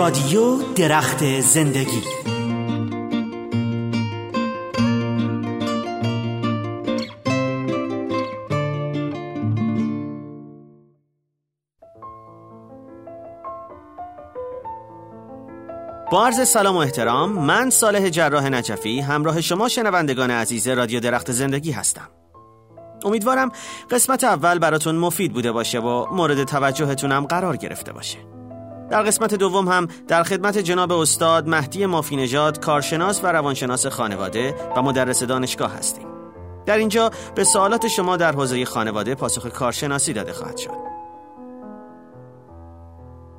رادیو درخت زندگی. با عرض سلام و احترام من صالح جراح نجفی همراه شما شنوندگان عزیز رادیو درخت زندگی هستم. امیدوارم قسمت اول براتون مفید بوده باشه و مورد توجهتونم قرار گرفته باشه. در قسمت دوم هم در خدمت جناب استاد مهدی مافینژاد کارشناس و روانشناس خانواده و مدرس دانشگاه هستیم. در اینجا به سوالات شما در حوزه خانواده پاسخ کارشناسی داده خواهد شد.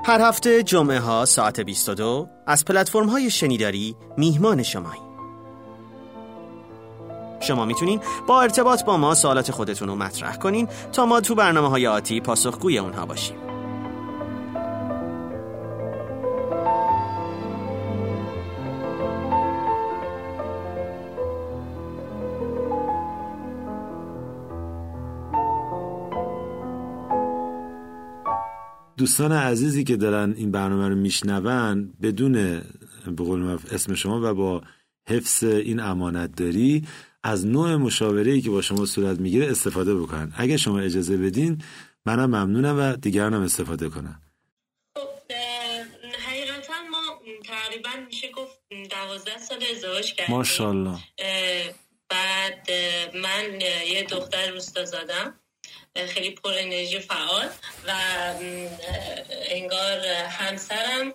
هر هفته جمعه ها ساعت 22 از پلتفرم های شنیداری میهمان شمایی شما می‌تونین با ارتباط با ما سوالات خودتون رو مطرح کنین تا ما تو برنامه های آتی پاسخگوی اونها باشیم. دوستان عزیزی که دارن این برنامه رو میشنون بدون به قول اسم شما و با حفظ این امانت داری از نوع مشاوره که با شما صورت می‌گیره استفاده بکنن. اگه شما اجازه بدین منم ممنونم و دیگران هم استفاده کنن. خب، حقیقتا ما تقریبا میشه گفت دوازده سال ازدواج کردیم. ماشاءالله. بعد من یه دختر روستا زادم خیلی پر انرژی فعال و انگار همسرم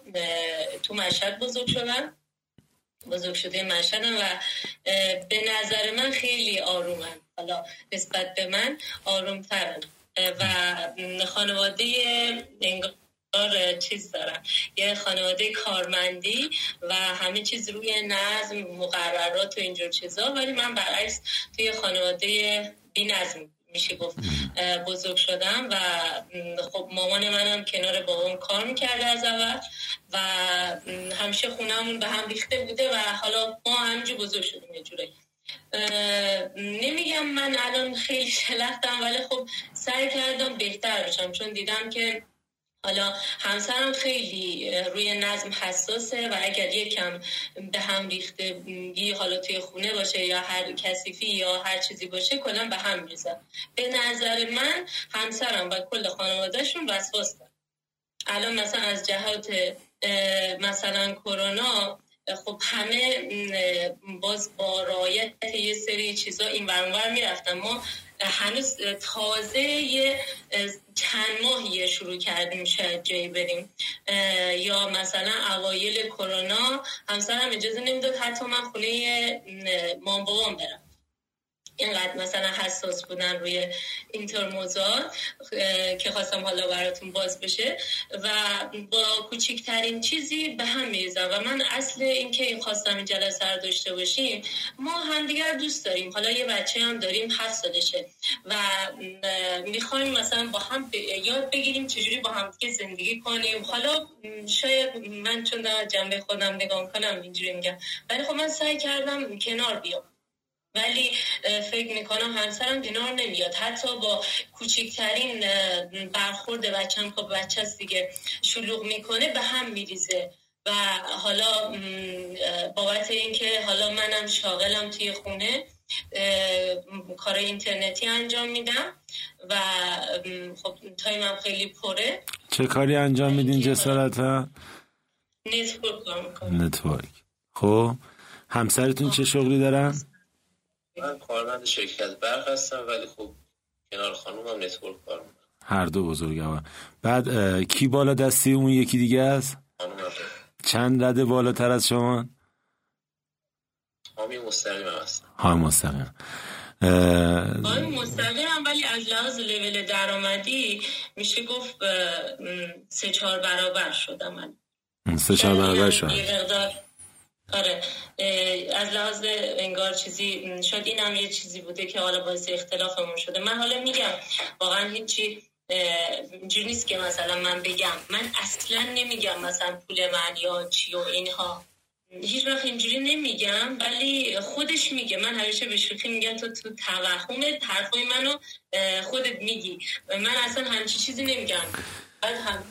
تو مشهد بزرگ شدن. بزرگ شده مشهدم و به نظر من خیلی آرومن. حالا نسبت به من آرومترن. و خانواده انگار چیز دارم یه خانواده کارمندی و همه چیز روی نظم مقررات و اینجور چیزا. ولی من برعکس توی خانواده بی نظم میشه گفت بزرگ شدم و خب مامان منم کنار بابام کار می‌کرده از اول و همیشه خونهمون به هم ریخته بوده و حالا ما همینجور بزرگ شدیم یه جوره نمیگم من الان خیلی شلختم ولی خب سعی کردم بهتر بشم چون دیدم که حالا همسرم خیلی روی نظم حساسه و اگر یکم به هم ریخته حالا توی خونه باشه یا هر کسیفی یا هر چیزی باشه کلا به هم میریزه به نظر من همسرم و کل خانوادهشون وسواس الان مثلا از جهات مثلا کرونا خب همه باز با رایت یه سری چیزا این ورانور می‌رفتن. ما هنوز تازه یه چند ماهیه شروع کردیم شاید جایی بریم. یا مثلا اوایل کرونا همسرم اجازه نمی‌داد حتی من خونه مام بابام برم. اینقدر مثلا حساس بودن روی اینطور موضوعات که خواستم حالا براتون باز بشه. و با کوچکترین چیزی به هم میریزم. و من اصل اینکه این خواستم این جلسه رو داشته باشیم ما همدیگر دوست داریم. حالا یه بچه هم داریم هفت سالشه. و می‌خوایم مثلا با هم یاد بگیریم چجوری با هم که زندگی کنیم. حالا شاید من چون در جنبه خودم نگاه کنم اینجوری میگم. ولی خب من سعی کردم کنار بیام. ولی فکر می‌کنم همسرم کنار نمیاد. حتی با کوچکترین برخورد بچم خب بچه است دیگه شلوغ می‌کنه به هم میریزه. و حالا بابت اینکه حالا منم شاغلم توی خونه کار اینترنتی انجام میدم و خب time م خیلی پره. چه کاری انجام میدین جسارتا؟ نتورک نتورک. خب همسرتون چه شغلی دارن؟ من کارمند شرکت برق هستم ولی خب کنار خانومم network کار می‌کنم. هر دو بزرگوار. بعد کی بالا دستی اون یکی دیگه است؟ چند رده بالاتر از شما؟ حامی مستقیم هست حامی مستقیم. حامی مستقیم هم ولی از لحاظ لیول درآمدی میشه گفت سه چهار برابر شدم. من سه چهار برابر شد آره از لحاظ انگار چیزی شاید این هم یه چیزی بوده که حالا باعث اختلافمون شده. من حالا میگم واقعا هیچی اینجوری نیست که مثلا من بگم. من اصلا نمیگم مثلا پول من یا چی و اینها. هیچ وقت اینجوری نمیگم ولی خودش میگه. من همیشه به شوخی میگم تو تو توهم حرفای منو خودت میگی. من اصلا همچی چیزی نمیگم. هم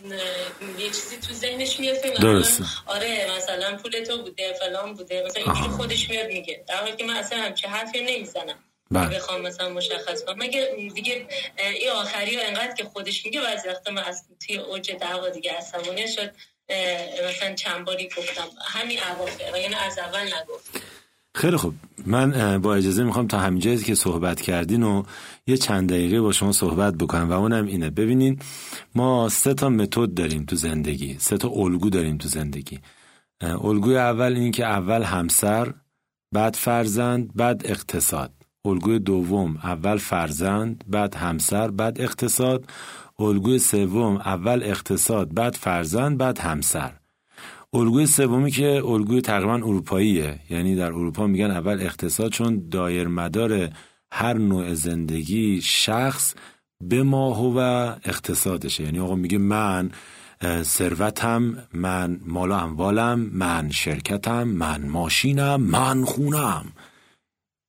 یه چیزی تو ذهنش میاد درسته. آره مثلا پول تو بوده فلان بوده مثلا اینجوری خودش میاد میگه. در حالی که من اصلا همچه حرفی نمی‌زنم. بله. بخوام مثلا مشخص کنم. مگه دیگه این آخری ها انقدر که خودش میگه بعضی وقتا من از توی اوج دعوا دیگه عصبانی شد. مثلا چند باری گفتم. همین اواخر و یعنی از اول نگفت. خیلی خوب. من با اجازه می‌خوام تا همین جایی که صحبت کردین و یه چند دقیقه با شما صحبت بکنم و اونم اینه. ببینین ما سه تا متد داریم تو زندگی. سه تا الگو داریم تو زندگی. الگوی اول این که اول همسر بعد فرزند بعد اقتصاد. الگوی دوم اول فرزند بعد همسر بعد اقتصاد. الگوی سوم اول اقتصاد بعد فرزند بعد همسر. الگوی سومی که الگوی تقریبا اروپاییه. یعنی در اروپا میگن اول اقتصاد چون دایر مدار هر نوع زندگی شخص به ماه و اقتصادشه. یعنی آقا میگه من ثروتم من مال اموالم من شرکتم من ماشینم من خونم.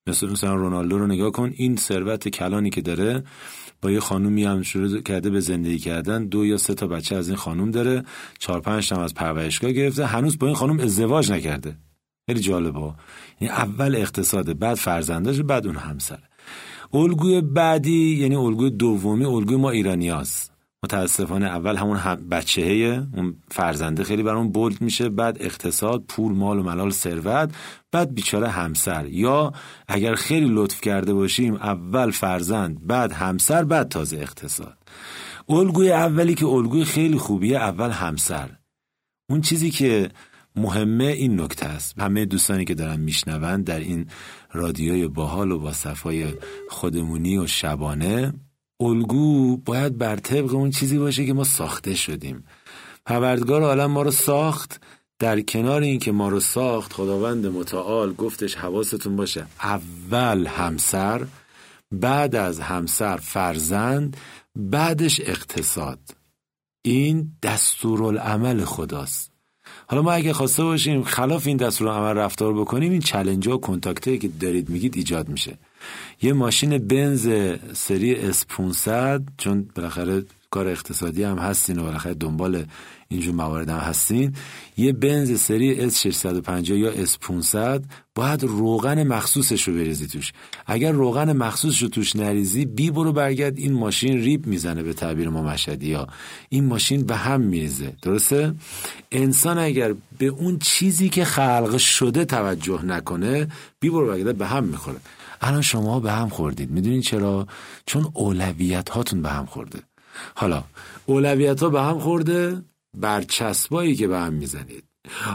مثل مثلا رونالدو رو نگاه کن این ثروت کلانی که داره یه خانومی هم شروع کرده به زندگی کردن. دو یا سه تا بچه از این خانوم داره. چهار پنج تا از پرورشگاه گرفته. هنوز با این خانوم ازدواج نکرده. خیلی جالبه. یعنی اول اقتصاد بعد فرزندش بعد اون همسر. الگوی بعدی یعنی الگوی دومی الگوی ما ایرانیاست. متاسفانه اول همون هم بچهه اون فرزنده خیلی برام بولد میشه بعد اقتصاد پول مال و ملال ثروت بعد بیچاره همسر. یا اگر خیلی لطف کرده باشیم اول فرزند بعد همسر بعد تازه اقتصاد. الگوی اولی که الگوی خیلی خوبیه اول همسر. اون چیزی که مهمه این نکته است. همه دوستانی که دارن میشنوند در این رادیوی باحال و با صفای خودمونی و شبانه الگو باید بر طبق اون چیزی باشه که ما ساخته شدیم. پروردگار عالم ما رو ساخت در کنار این که ما رو ساخت خداوند متعال گفتش حواستون باشه. اول همسر بعد از همسر فرزند بعدش اقتصاد. این دستورالعمل خداست. حالا ما اگه خواسته باشیم خلاف این دستورالعمل رفتار بکنیم این چلنج ها و کنتاکته که دارید میگید ایجاد میشه. یه ماشین بنز سری اس 500 چون بالاخره کار اقتصادی هم هستین و بالاخره دنبال اینجور موارد هم هستین. یه بنز سری S650 یا S500 باید روغن مخصوصش رو بریزی توش. اگر روغن مخصوصش رو توش نریزی بی برو برگرد این ماشین ریب می‌زنه به تعبیر ما مشهدی ها. این ماشین به هم میریزه. درسته؟ انسان اگر به اون چیزی که خلق شده توجه نکنه بی برو برگرد به هم می‌خوره. الان شما به هم خوردید. می‌دونید چرا؟ چون اولویت هاتون به هم خورده. حالا اولویت ها به هم خورده برچسبایی که به هم می‌زنید.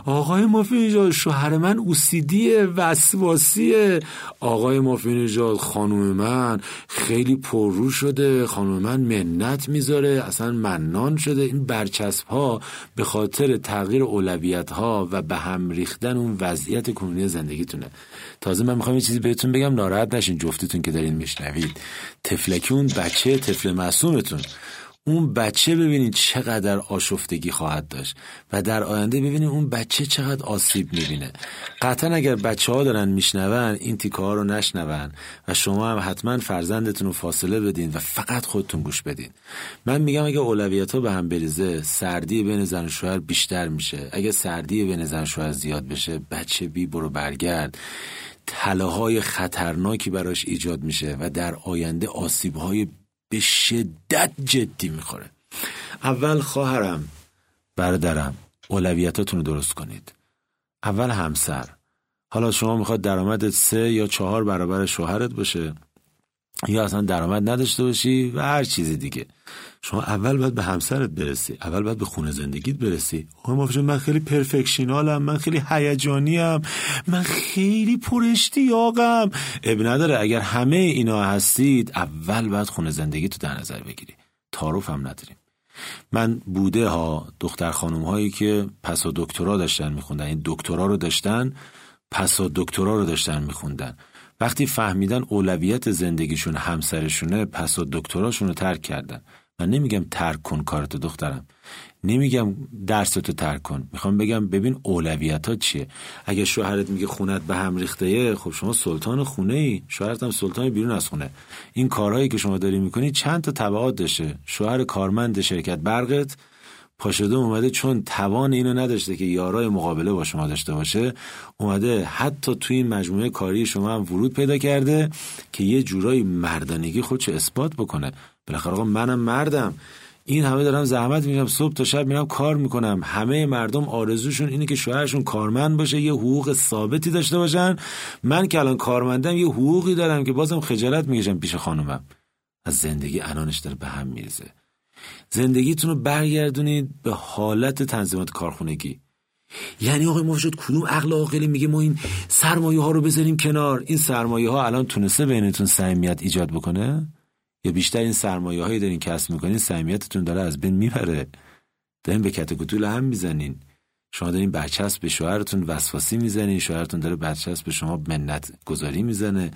آقای مافین شوهر من اوسیدیه وسواسیه. آقای مافین خانوم من خیلی پررو شده. خانوم من منت می‌ذاره اصلا منان شده. این برچسب ها به خاطر تغییر اولویت ها و به هم ریختن اون وضعیت کنونی زندگیتونه. تازه من می‌خوام یه چیزی بهتون بگم ناراحت نشین جفتتون که دارین میشنوید. تفلکون بچه طفل معصومتون. اون بچه ببینید چقدر آشفتگی خواهد داشت و در آینده ببینید اون بچه چقدر آسیب می‌بینه. قطعا اگر بچه ها دارن میشنون این تیکه ها رو نشنون و شما هم حتما فرزندتون رو فاصله بدین و فقط خودتون گوش بدین. من میگم اگه اولویت ها به هم بریزه سردی بین زن و شوهر بیشتر میشه. اگه سردی بین زن و شوهر زیاد بشه بچه بی برو برگرد. تله های خطرناکی براش ایجاد میشه و در آینده آسیب های به شدت جدی می‌خوره. اول خواهرم برادرم اولویتاتون رو درست کنید. اول همسر. حالا شما می‌خواد درآمدت سه یا چهار برابر شوهرت باشه. یا اصلا درآمد نداشته باشی و هر چیزی دیگه. شما اول باید به همسرت برسی اول باید به خونه زندگیت برسی. مافجان من خیلی پرفکشینالم من خیلی هیجانیم من خیلی پراشتیاقم. اب نداره اگر همه اینا هستید اول باید خونه زندگی تو در نظر بگیری. تعارف هم نداریم. من بوده ها دختر خانم هایی که پسا دکترا داشتن میخوندن این دکترا رو داشتن پسا دکترا رو داشتن میخوندن. وقتی فهمیدن اولویت زندگیشون همسرشونه پسا دکتراشون رو ترک کردن. من نمیگم ترک کن کارتو دخترم. نمیگم درستو ترک کن. می‌خوام بگم ببین اولویت ها چیه. اگه شوهرت میگه خونت به هم ریخته خب شما سلطان خونه ای شوهرت هم سلطان بیرون از خونه. این کارهایی که شما داری می‌کنی چند تا تبعات داشته. شوهر کارمند شرکت برقت پاشده اومده چون توان اینو نداشته که یارای مقابله با شما داشته باشه اومده حتی توی این مجموعه کاری شما هم ورود پیدا کرده که یه جورایی مردانگی خودشو اثبات بکنه. بالاخره آقا منم مردم. این همه دارم زحمت میگم صبح تا شب میرم کار می‌کنم. همه مردم آرزوشون اینه که شوهرشون کارمند باشه یه حقوق ثابتی داشته باشن. من که الان کارمندم یه حقوقی دارم که بازم خجالت می‌کشم پیش خانومم. از زندگی انانش داره به هم میرزه زندگیتون رو برگردونید به حالت تنظیمات کارخونگی. یعنی آقای مفشد کدوم عقل عاقلی میگه ما این سرمایه ها رو بذاریم کنار؟ این سرمایه ها الان تونسته بینتون صمیمیت ایجاد بکنه؟ یا بیشتر این سرمایه هایی دارین کسب می‌کنین صمیمیتتون داره از بین می‌بره؟ دارین به کتکوتول هم می‌زنین. شما دارین برچسب به شوهرتون وسواسی می‌زنین شوهرتون داره برچسب به شما منت گذاری می‌زنه.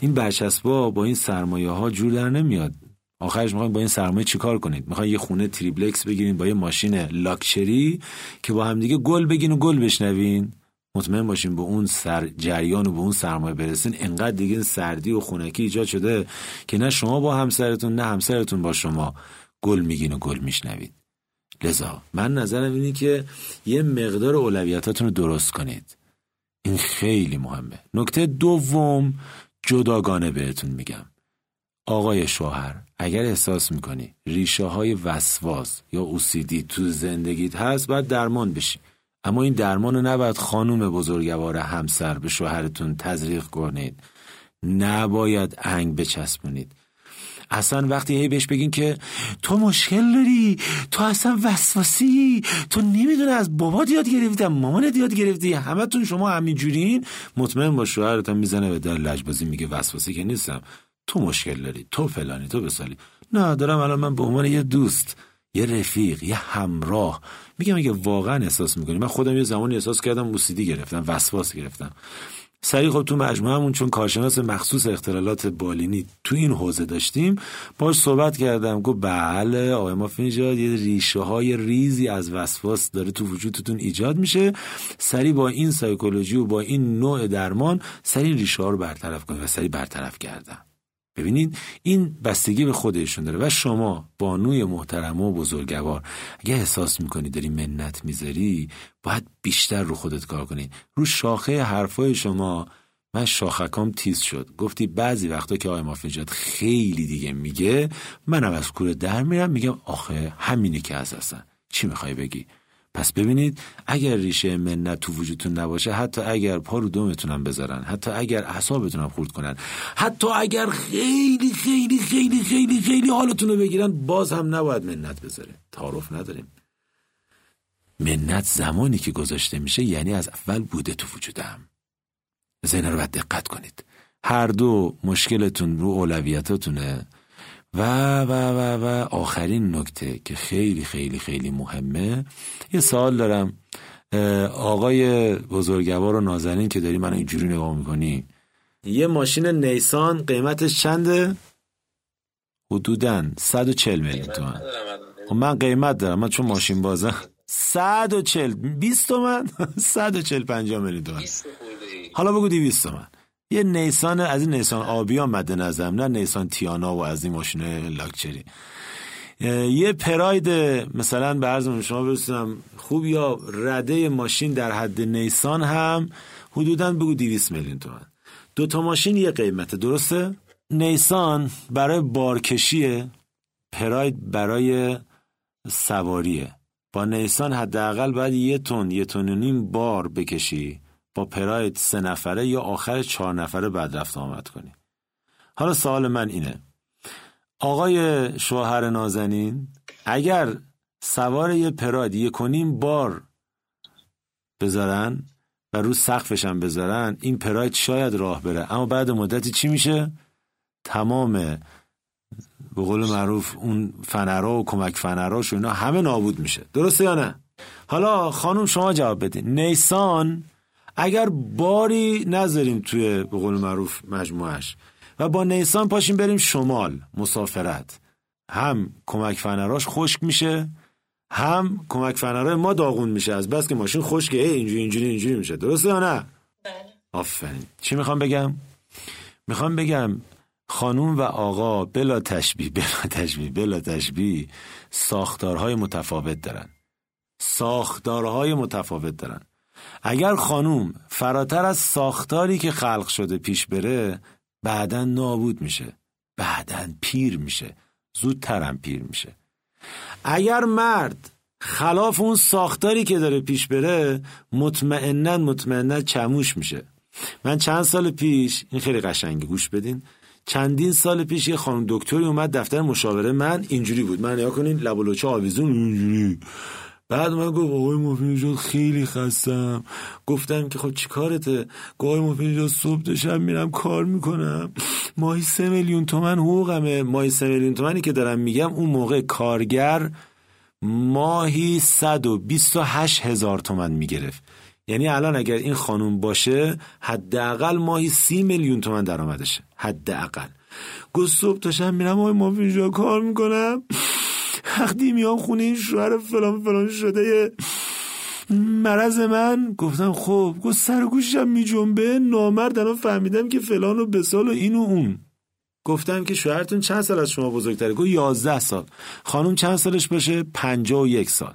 این برچسبا با این سرمایه ها جور در نمیاد. آخرش می‌خواین با این سرمایه چیکار کنید؟ می‌خواین یه خونه تریبلکس بگیرین با یه ماشین لاکچری که با همدیگه گل بگین و گل بشنوین. مطمئن باشین به اون سر جریان و به اون سرمایه برسین. انقدر دیگه سردی و خونکی ایجاد شده که نه شما با همسرتون نه همسرتون با شما گل میگین و گل میشنوید. لذا من نظرم اینه که یه مقدار اولویتاتون رو درست کنید. این خیلی مهمه. نکته دوم جداگانه بهتون میگم. آقای شوهر اگر احساس می‌کنی ریشه های وسواس یا اوسیدی تو زندگیت هست باید درمان بشی. اما این درمان رو نباید خانوم بزرگوار همسر به شوهرتون تزریق کنید. نباید انگ بچسبونید. اصلا وقتی هی بهش بگین که تو مشکل داری تو اصلا وسواسی تو نمی‌دونه از بابات یاد گرفتی مامانت یاد گرفتی همتون شما همینجورین؟ مطمئن با شوهرتون می‌زنه به در لجبازی میگه وسواسی که نیستم. تو مشکل داری تو فلانی تو بسالی. نه دارم الان من به عنوان یه دوست یه رفیق یه همراه. میگم اگه واقعا احساس می‌کنی. من خودم یه زمانی احساس کردم موسیدی گرفتم وسواس گرفتم. سریع خب تو مجموعهمون چون کارشناس مخصوص اختلالات بالینی تو این حوزه داشتیم باش صحبت کردم. گفت بله آقای ما یه ریشه های ریزی از وسواس داره تو وجودتون ایجاد میشه. سریع با این سایکولوژی و با این نوع درمان سریع ریشه ها رو برطرف کنید و سریع برطرف کردم. ببینید این بستگی به خودشون داره و شما بانوی محترم و بزرگوار اگه احساس می‌کنی داری منت می‌ذاری باید بیشتر رو خودت کار کنی. رو شاخه حرفای شما من شاخکام تیز شد. گفتی بعضی وقتا که آقای مافجات خیلی دیگه میگه منم از کوره در میرم میگم آخه همینی که از هستن چی می‌خوای بگی؟ پس ببینید اگر ریشه منت تو وجودتون نباشه حتی اگر پا رو دومتونم بذارن حتی اگر اعصابتونم خورد کنن حتی اگر خیلی خیلی خیلی خیلی خیلی حالتون رو بگیرن باز هم نباید منت بذاره تعارف نداریم. منت زمانی که گذاشته میشه یعنی از اول بوده تو وجودم. زینه رو باید دقت کنید. هر دو مشکلتون رو اولویتاتونه. و و و و آخرین نکته که خیلی خیلی خیلی مهمه. یه سوال دارم. آقای بزرگوار و نازنین که داری من اینجوری نگاه می‌کنی. یه ماشین نیسان قیمتش چنده؟ حدودا 140 میلیون تومن. خب من قیمت دارم من چون ماشین بازم. 140 20 تومن؟ 140 50 میلیون تومن. حالا بگو 200 تومن. یه نیسان از این نیسان آبی ها مد نظرم نه نیسان تیانا و از این ماشین لاکچری. یه پراید مثلا به عرض شما برسونم خوب یا رده ماشین در حد نیسان هم حدودا بگو 200 میلیون تومن. دو تا ماشین یه قیمته درسته؟ نیسان برای بارکشیه پراید برای سواریه. با نیسان حداقل باید یه تن یه تن و نیم بار بکشی. با پراید سه نفره یا آخر چهار نفره بعد رفت آمد کنی. حالا سوال من اینه. آقای شوهر نازنین اگر سوار یه پراید یک کنیم بار بذارن و رو سقفش هم بذارن این پراید شاید راه بره. اما بعد مدتی چی میشه؟ تمام به قول معروف اون فنرا و کمک فنراش و اینا همه نابود میشه. درسته یا نه؟ حالا خانم شما جواب بدین. نیسان اگر باری نذاریم توی به قول معروف مجموعش و با نیسان پاشیم بریم شمال مسافرت. هم کمک فنراش خشک میشه هم کمک فنرهای ما داغون میشه. از بس که ماشین خشکه. اینجوری اینجوری اینجوری میشه. درسته یا نه؟ بله. آفرین. چی می‌خوام بگم؟ می‌خوام بگم خانوم و آقا بلا تشبیه بلا تشبیه بلا تشبیه ساختارهای متفاوت دارن. ساختارهای متفاوت دارن. اگر خانوم فراتر از ساختاری که خلق شده پیش بره بعدا نابود میشه. بعدا پیر میشه. زودترم پیر میشه. اگر مرد خلاف اون ساختاری که داره پیش بره مطمئنا مطمئنا چموش میشه. من چند سال پیش این خیلی قشنگه گوش بدین. چندین سال پیش یه خانم دکتری اومد دفتر مشاوره من اینجوری بود. من نیا کنین لب و آویزون. بعد من گفت آقای مفید خیلی خستم. گفتم که خب چی کارته گفت آقای مفید صبح داشتم میرم کار می‌کنم. ماهی سه میلیون تومن حقوقمه. ماهی سه میلیون تومنی که دارم میگم اون موقع کارگر ماهی صد و بیست و هشت هزار تومن می‌گرفت. یعنی الان اگر این خانوم باشه حداقل ماهی سی میلیون تومن درآمدشه. حداقل. گفت صبح داشتم میرم آقای مفید کار می‌کنم. وقتی میام خونه این شوهر فلان فلان شده مرض من گفتم خب گفت سر گوشم می جنبه نامرد الان فهمیدم که فلان و بسال و این و اون. گفتم که شوهرتون چند سال از شما بزرگتره؟ گفت یازده سال. خانم چند سالش باشه؟ پنجاه و یک سال.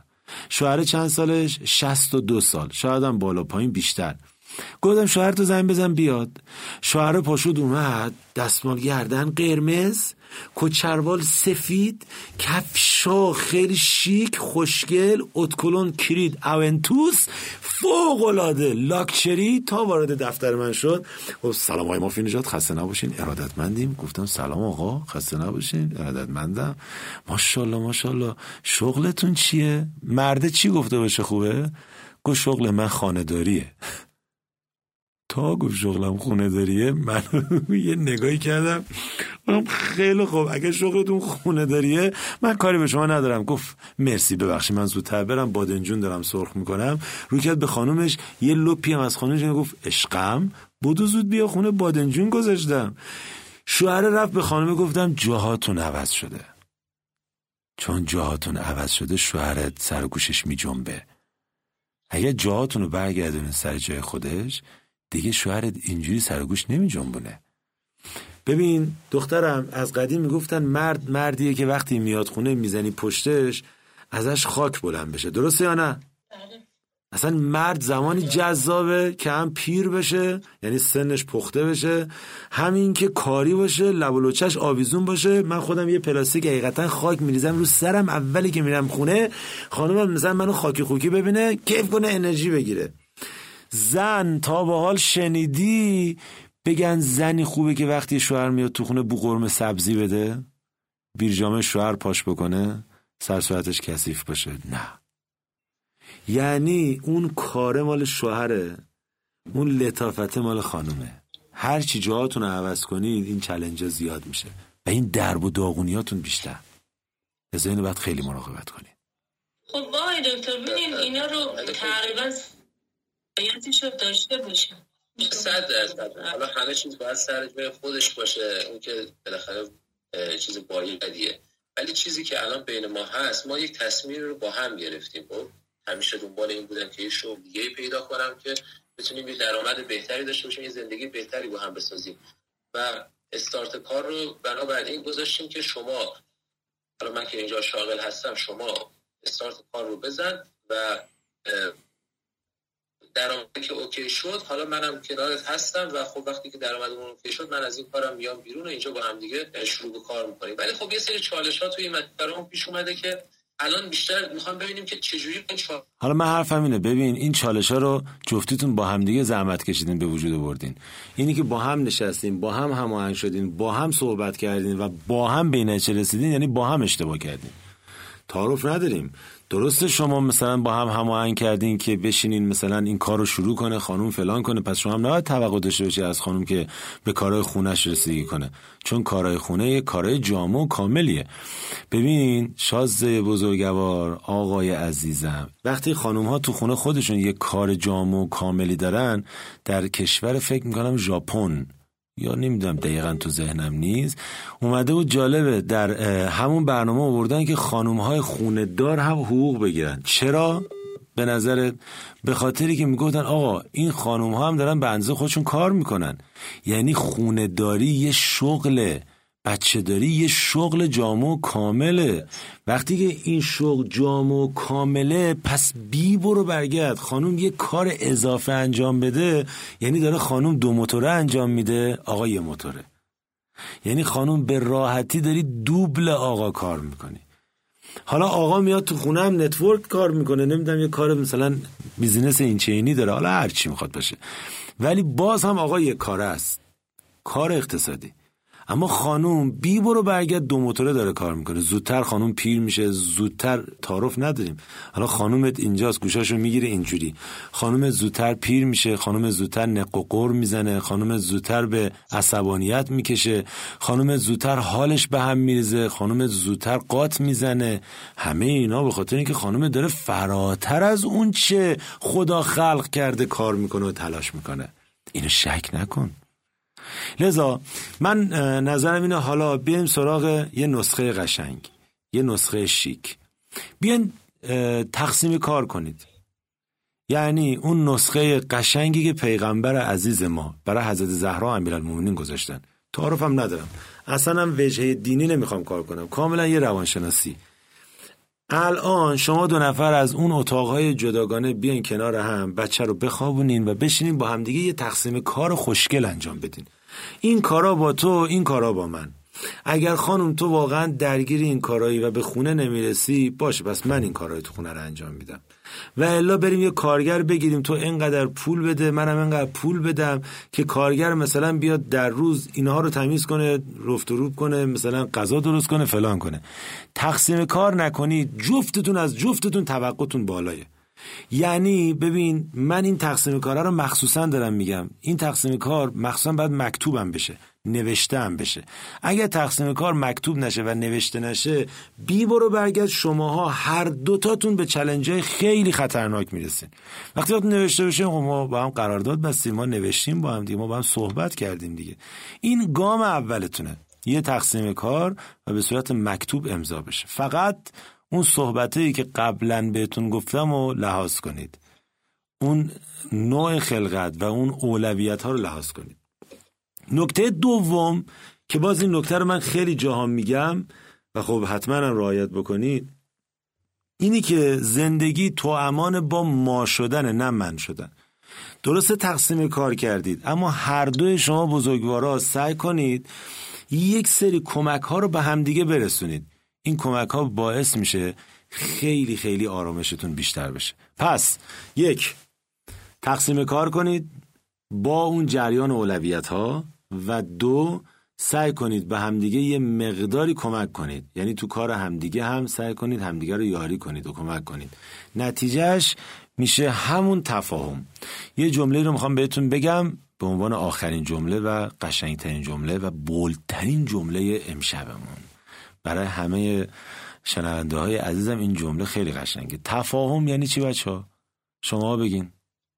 شوهر چند سالش؟ شست و دو سال. شاید هم بالا پایین بیشتر. گفتم شوهر تو زنگ بزن بیاد. شوهر پاشود اومد دستمال گردن قرمز کچروال سفید کفشا خیلی شیک خوشگل اتکلون کرید اونتوس فوق العاده لاکچری تا وارد دفتر من شد. و سلام آقای مافی نجات خسته نباشین. ارادتمندیم. گفتم سلام آقا خسته نباشین. ارادتمندم. ماشاءالله ماشاءالله. شغلتون چیه؟ مرده چی گفته باشه خوبه؟ گفت شغل من خانهداریه. گفت شغلم خونه داریه من یه نگاهی کردم. خیلی خوب. اگه شغلتون خونه داریه من کاری به شما ندارم. گفت مرسی ببخشید من زودتر برم. بادنجون دارم سرخ می‌کنم. روی کرد به خانومش یه لپی هم از خانومش گفت عشقم؟ بودو زود بیا خونه بادنجون گذاشتم. شوهر رفت به خانومه گفتم جاهاتون عوض شده. چون جاهاتون عوض شده شوهرت سر گوشش می جنبه اگه جاهاتون رو برگردونه سر جای خودش دیگه شوهرت اینجوری سرگوش نمی جنبونه. ببین دخترم از قدیم می‌گفتن مرد مردیه که وقتی میاد خونه می‌زنی پشتش ازش خاک بلند بشه. درسته یا نه؟ اصلا مرد زمانی جذابه که هم پیر بشه یعنی سنش پخته بشه. همین که کاری باشه لب و لوچش آویزون باشه. من خودم یه پلاستیک حقیقتا خاک میریزم رو سرم اولی که میرم خونه خانومم مثلا منو خاکی خوکی ببینه کیف کنه انرژی بگیره. زن تا به حال شنیدی؟ بگن زنی خوبه که وقتی شوهر میاد تو خونه بوقرم سبزی بده. بیرجامه شوهر پاش بکنه سر صورتش کثیف باشه. نه. یعنی اون کار مال شوهره اون لطافت مال خانومه. هر چی جاهاتون رو عوض کنید این چلنج زیاد میشه. و این درب و داغونیاتون بیشتر. از اینو باید خیلی مراقبت کنید. خب وای دکتر ببین اینا رو تقریبا باید رو داشته باشیم صد درصد. حالا همه چیز باید سر جای خودش باشه. اون که بالاخره چیز بایدیه. ولی چیزی که الان بین ما هست ما یک تصمیم رو با هم گرفتیم. خب همیشه دنبال این بودم که یه شغل دیگه پیدا کنم که بتونیم یه درآمد بهتری داشته باشیم یه زندگی بهتری با هم بسازیم. و استارت کار رو بنابراین گذاشتیم که شما حالا من که اینجا شاغل هستم شما استارت کار رو بزن و درآمدی که OK شد حالا منم کنارت هستم و خب وقتی که درآمدمون OK شد من از این کارم میام بیرون و اینجا با هم دیگه شروع به کار می‌کنیم. ولی خب یه سری چالش ها توی این برام پیش اومده که الان بیشتر می‌خوام ببینیم که چجوری این چالش حالا من حرفم اینه. ببین این چالش ها رو جفتیتون با هم دیگه زحمت کشیدین به وجود آوردین. اینی که با هم نشستین با هم هماهنگ شدین با هم صحبت کردین و با هم به رسیدین یعنی با هم اشتباه کردین. تعارف نداریم. درسته شما مثلا با هم هماهنگ کردین که بشینین مثلا این کار رو شروع کنه خانوم فلان کنه پس شما هم نباید توقع داشته باشی از خانوم که به کارهای خونش رسیدگی کنه. چون کارهای خونه یه کارهای جامع و کاملیه. ببین شازده بزرگوار آقای عزیزم وقتی خانوم ها تو خونه خودشون یه کار جامع و کاملی دارن در کشور فکر می‌کنم ژاپن. یا نمی‌دونم دقیقا تو ذهنم نیست. اومده بود جالبه در همون برنامه آوردن که خانوم های خونه دار هم حقوق بگیرن. چرا؟ به نظر به خاطری که می‌گفتن آقا این خانوم ها هم دارن به اندازه خودشون کار می‌کنن. یعنی خونه داری یه شغله. بچه داری یه شغل جامع کامله. وقتی که این شغل جامع کامله پس بی برو برگرد. خانوم یه کار اضافه انجام بده یعنی داره خانوم دو موتوره انجام میده آقا یه موتوره. یعنی خانوم به راحتی داری دوبل آقا کار می‌کنی. حالا آقا میاد تو خونه هم network کار می‌کنه. نمی‌دونم یه کار مثلا business این چنینی داره. حالا هر چی می‌خواد باشه. ولی باز هم آقا یه کار است. کار اقتصادی. اما خانوم بی برو برگرد دو موتوره داره کار می‌کنه. زودتر خانوم پیر میشه زودتر تعارف نداریم. حالا خانومت اینجاست گوشاشو می‌گیره اینجوری. خانوم زودتر پیر میشه خانوم زودتر نق و قر می‌زنه خانوم زودتر به عصبانیت می‌کشه خانوم زودتر حالش به هم میریزه خانوم زودتر قات می‌زنه. همه اینا به خاطر اینکه خانوم داره فراتر از اون چه خدا خلق کرده کار می‌کنه و تلاش می‌کنه. اینو شک نکن. لذا من نظرم اینه حالا بیایم سراغ یه نسخه قشنگ یه نسخه شیک. بیاین تقسیم کار کنید. یعنی اون نسخه قشنگی که پیغمبر عزیز ما برای حضرت زهرا امیرالمومنین گذاشتن. تعارفم ندارم. اصلا هم وجهه دینی نمی‌خوام کار کنم. کاملا یه روانشناسی. الان شما دو نفر از اون اتاقهای جداگانه بیاین کنار هم بچه رو بخوابونین و بشینین با همدیگه یه تقسیم کار خوشگل انجام بدین. این کارا با تو این کارا با من. اگر خانم تو واقعا درگیر این کارایی و به خونه نمی‌رسی باشه پس من این کارای تو خونه رو انجام میدم. و الا بریم یه کارگر بگیریم تو اینقدر پول بده منم اینقدر پول بدم که کارگر مثلا بیاد در روز اینها رو تمیز کنه رفت و روب کنه مثلا غذا درست کنه فلان کنه. تقسیم کار نکنید جفتتون از جفتتون توقعتون بالایه. یعنی ببین من این تقسیم کارا رو مخصوصا دارم میگم. این تقسیم کار مخصوصا باید مکتوبم بشه نوشته هم بشه. اگر تقسیم کار مکتوب نشه و نوشته نشه بی برو برگرد شماها هر دوتاتون به چلنج خیلی خطرناک می‌رسین. وقتی وقت نوشته بشه خب ما با هم قرارداد بستیم ما نوشتیم با هم دیگه ما با هم صحبت کردیم دیگه. این گام اولتونه. یه تقسیم کار و به صورت مکتوب امضا بشه. فقط اون صحبته که قبلا بهتون گفتم و لحاظ کنید. اون نوع خلقت و اون اولویت ها رو لحاظ کنید. نکته دوم که باز این نکته رو من خیلی جاها میگم و خب حتما هم رعایت بکنید اینی که زندگی تو امان با ما شدن نه من شدن. درسته تقسیم کار کردید اما هر دوی شما بزرگوارا سعی کنید یک سری کمک ها رو به همدیگه برسونید. این کمک ها باعث میشه خیلی خیلی آرامشتون بیشتر بشه. پس یک تقسیم کار کنید با اون جریان اولویت ها و دو سعی کنید به همدیگه یه مقداری کمک کنید. یعنی تو کار همدیگه هم سعی کنید همدیگه رو یاری کنید و کمک کنید. نتیجهش میشه همون تفاهم. یه جمله رو می‌خوام بهتون بگم به عنوان آخرین جمله و قشنگترین جمله و بولترین جمله امشبمون. برای همه شنونده های عزیزم این جمله خیلی قشنگه. تفاهم یعنی چی بچه ها؟ شما بگین.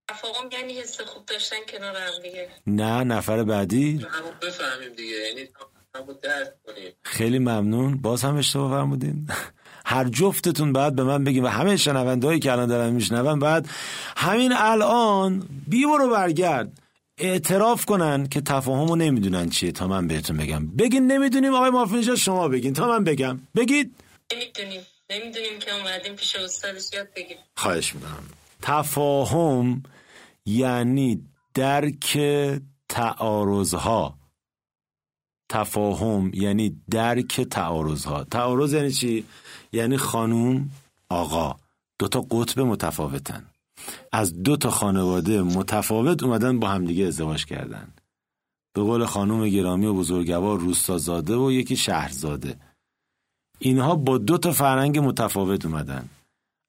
تفاهم یعنی حس خوب داشتن کنار هم دیگه. نه نفر بعدی؟ بفهمیم دیگه. یعنی خیلی ممنون. باز هم اشتباه فرمودین. هر جفتتون بعد به من بگیم و همه شنونده هایی که الان دارن میشنون بعد همین الان بی برو برگرد. اعتراف کنن که تفاهمو نمی‌دونن چیه. تا من بهتون بگم. بگین نمی‌دونیم آقای مافینجا شما بگین. تا من بگم. بگید. نمی‌دونیم. نمی‌دونیم که اومدیم پیش استادش یاد بگیم. خواهش می‌کنم. تفاهم یعنی درک تعارضها. تفاهم یعنی درک تعارضها. تعارض یعنی چی؟ یعنی خانوم آقا. دوتا قطب متفاوتن. از دو تا خانواده متفاوت اومدن با همدیگه ازدواج کردن. به قول خانم گرامی و بزرگوار روستازاده و یکی شهرزاده. اینها با دو تا فرهنگ متفاوت اومدن.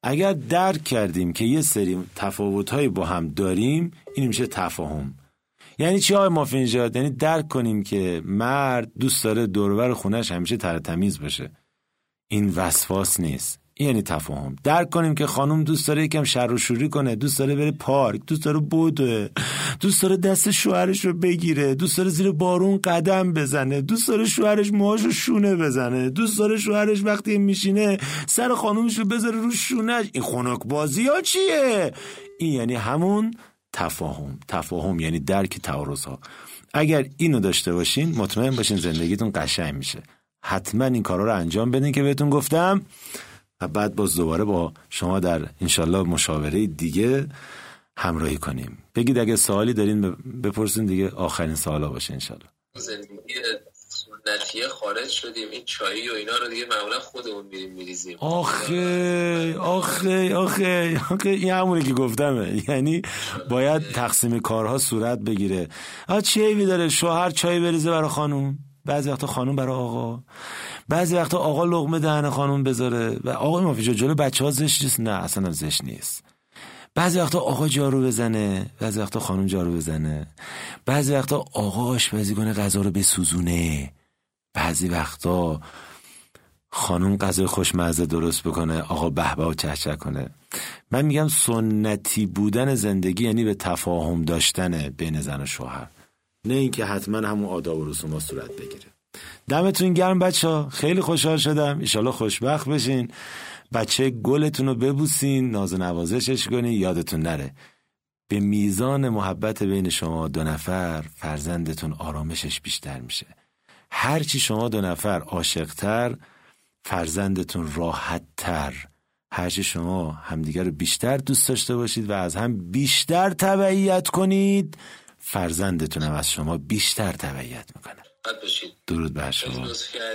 اگر درک کردیم که یه سری تفاوتهایی با هم داریم این میشه تفاهم. یعنی چی آقای مافینجاد؟ یعنی درک کنیم که مرد دوست داره دورور خونش همیشه تر تمیز باشه. این وسواس نیست. یعنی تفاهم. درک کنیم که خانم دوست داره یکم شر و شوری کنه دوست داره بره پارک دوست داره بوده دوست داره دست شوهرش رو بگیره دوست داره زیر بارون قدم بزنه دوست داره شوهرش موهاش رو شونه بزنه دوست داره شوهرش وقتی میشینه سر خانومش رو بذاره رو شونش این خنک بازی ها چیه؟ این یعنی همون تفاهم. تفاهم یعنی درک تعارض ها اگر اینو داشته باشین مطمئن باشین زندگیتون قشنگ میشه. حتما این کارا رو انجام بدین که بهتون گفتم. و بعد باز دوباره با شما در انشالله مشاوره دیگه همراهی کنیم. بگید اگه سوالی دارین بپرسین دیگه آخرین سوالا باشه انشالله زندگی سنتیه خارج شدیم این چایی و اینا رو دیگه معمولا خودمون میریم میریزیم. آخه آخه آخه آخه این همونه که گفتمه. یعنی باید تقسیم کارها صورت بگیره. آ چه ایوی داره؟ شوهر چای بریزه برای خانوم؟ بعضی وقتا خانوم برای آقا. بعضی وقتا آقا لغمه دهن خانوم بذاره و آقا مافیجا جلو بچه ها زشت نیست؟ نه اصلا زشت نیست. بعضی وقتا آقا جارو بزنه بعضی وقتا خانم جارو بزنه. بعضی وقتا آقا آشپزی کنه غذا رو بسوزونه. بعضی وقتا خانم غذای خوشمزه درست بکنه آقا بهبه و چهچه کنه. من میگم سنتی بودن زندگی یعنی به تفاهم داشتن بین زن و شوهر. نه اینکه حتما همون آداب و رسومات صورت بگیره. دمتون گرم بچه ها خیلی خوشحال شدم. ایشالا خوشبخت بشین بچه گلتون رو ببوسین. ناز و نوازشش کنین. یادتون نره. به میزان محبت بین شما دو نفر فرزندتون آرامشش بیشتر میشه. هرچی شما دو نفر عاشقتر فرزندتون راحتتر. هرچی شما همدیگر رو بیشتر دوست داشته باشید و از هم بیشتر تبعیت کنید فرزندتون هم از شما بیشتر تبعیت می‌کنه. درود بر شما.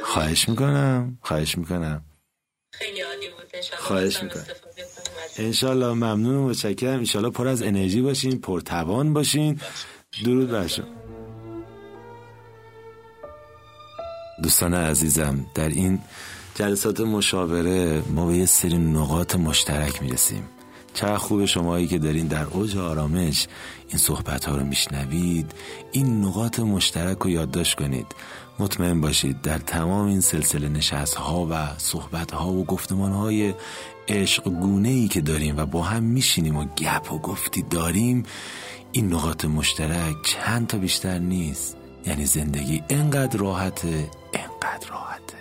خواهش می‌کنم خواهش می‌کنم. خیلی عالی بود. خواهش می‌کنم. انشالله ممنون و متشکرم. انشالله پر از انرژی باشین پرتوان باشین. درود بر شما. دوستان عزیزم در این جلسات مشاوره ما به یه سری نقاط مشترک می‌رسیم. چه خوب شمایی که دارین در اوج آرامش این صحبت ها رو میشنوید. این نقاط مشترک رو یادداشت کنید. مطمئن باشید در تمام این سلسله نشست ها و صحبت ها و گفتمان های عشق گونه ای که داریم و با هم میشینیم و گپ و گفتی داریم این نقاط مشترک چند تا بیشتر نیست. یعنی زندگی انقدر راحته انقدر راحته.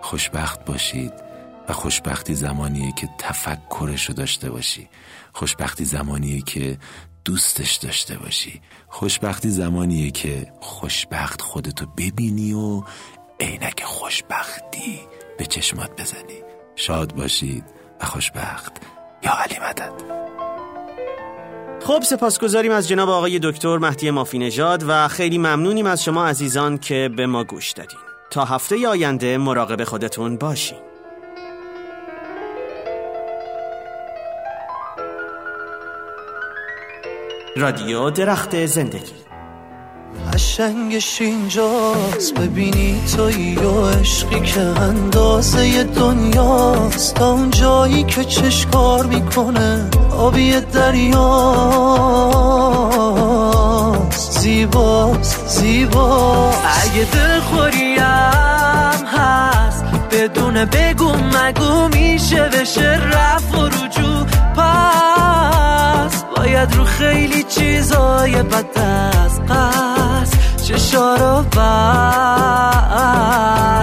خوشبخت باشید. خوشبختی زمانیه که تفکرش رو داشته باشی. خوشبختی زمانیه که دوستش داشته باشی. خوشبختی زمانیه که خوشبخت خودتو ببینی و عینک خوشبختی به چشمات بزنی. شاد باشید و خوشبخت. یا علی مدد. خب سپاسگزاریم از جناب آقای دکتر مهدی مافی نژاد و خیلی ممنونیم از شما عزیزان که به ما گوش دادین. تا هفته آینده مراقب خودتون باشین. رادیو درخت زندگی. قشنگش اینجاست ببینی توی و عشقی که اندازه دنیاست. تا اون جایی که چشکار می‌کنه آبی دریاست. زیباست زیباست. اگه دلخوریم هست بدون بگو مگو میشه بشه رفت و رجوع. پس باید رو خیلی چیزای بد از قصد چشارو بر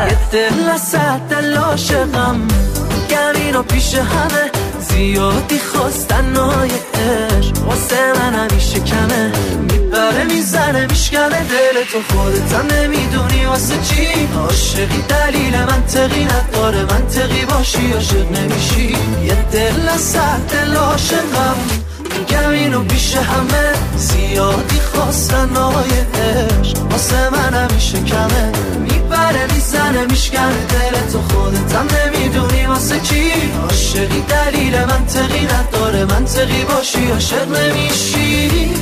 یه دل صد دل عاشقم گمین و پیش همه. زیادی خواستن نای عشق واسه من همیشه کمه. می‌بره می‌زنه میشکنه دل تو خودتم نمی‌دونی واسه چی. عاشقی دلیل منطقی نداره منطقی باشی عاشق نمیشی. یه دل صد دل عاشقم میگم اینو پیش همه زیادی خواستن آقای عشق. واسه من همیشه کمه می‌بره می‌زنه میشکنه دل تو خودتم نمی‌دونی واسه چی. عاشقی دلیل منطقی نداره. منطقی باشی عاشق نمیشی.